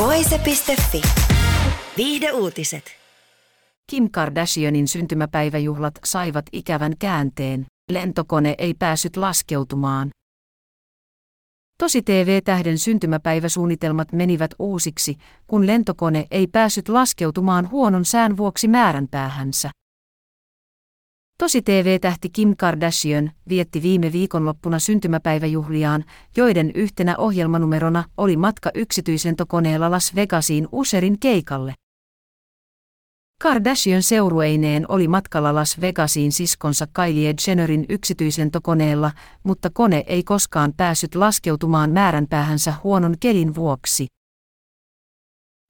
Voise.fi. Viihde uutiset. Kim Kardashianin syntymäpäiväjuhlat saivat ikävän käänteen. Lentokone ei päässyt laskeutumaan. Tosi TV-tähden syntymäpäiväsuunnitelmat menivät uusiksi, kun lentokone ei päässyt laskeutumaan huonon sään vuoksi määränpäähänsä. Tosi TV-tähti Kim Kardashian vietti viime viikonloppuna syntymäpäiväjuhliaan, joiden yhtenä ohjelmanumerona oli matka yksityislentokoneella Las Vegasiin Userin keikalle. Kardashian seurueineen oli matkalla Las Vegasiin siskonsa Kylie Jennerin yksityislentokoneella, mutta kone ei koskaan päässyt laskeutumaan määränpäähänsä huonon kelin vuoksi.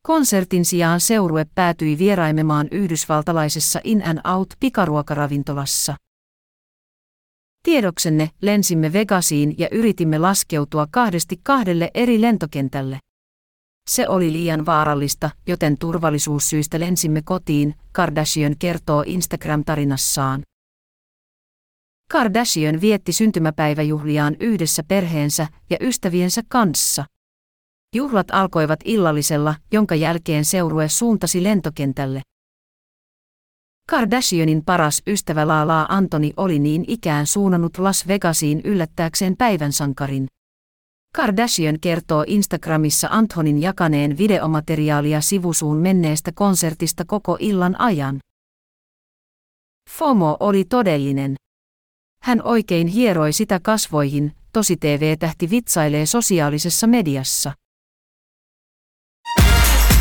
Konsertin sijaan seurue päätyi vieraimemaan yhdysvaltalaisessa In and Out pikaruokaravintolassa. Tiedoksenne lensimme Vegasiin ja yritimme laskeutua kahdesti kahdelle eri lentokentälle. Se oli liian vaarallista, joten turvallisuussyistä lensimme kotiin, Kardashian kertoo Instagram-tarinassaan. Kardashian vietti syntymäpäiväjuhliaan yhdessä perheensä ja ystäviensä kanssa. Juhlat alkoivat illallisella, jonka jälkeen seurue suuntasi lentokentälle. Kardashianin paras ystävä Lala Antoni oli niin ikään suunnannut Las Vegasiin yllättääkseen päivän sankarin. Kardashian kertoo Instagramissa Antonin jakaneen videomateriaalia sivusuun menneestä konsertista koko illan ajan. FOMO oli todellinen. Hän oikein hieroi sitä kasvoihin, tosi TV-tähti vitsailee sosiaalisessa mediassa.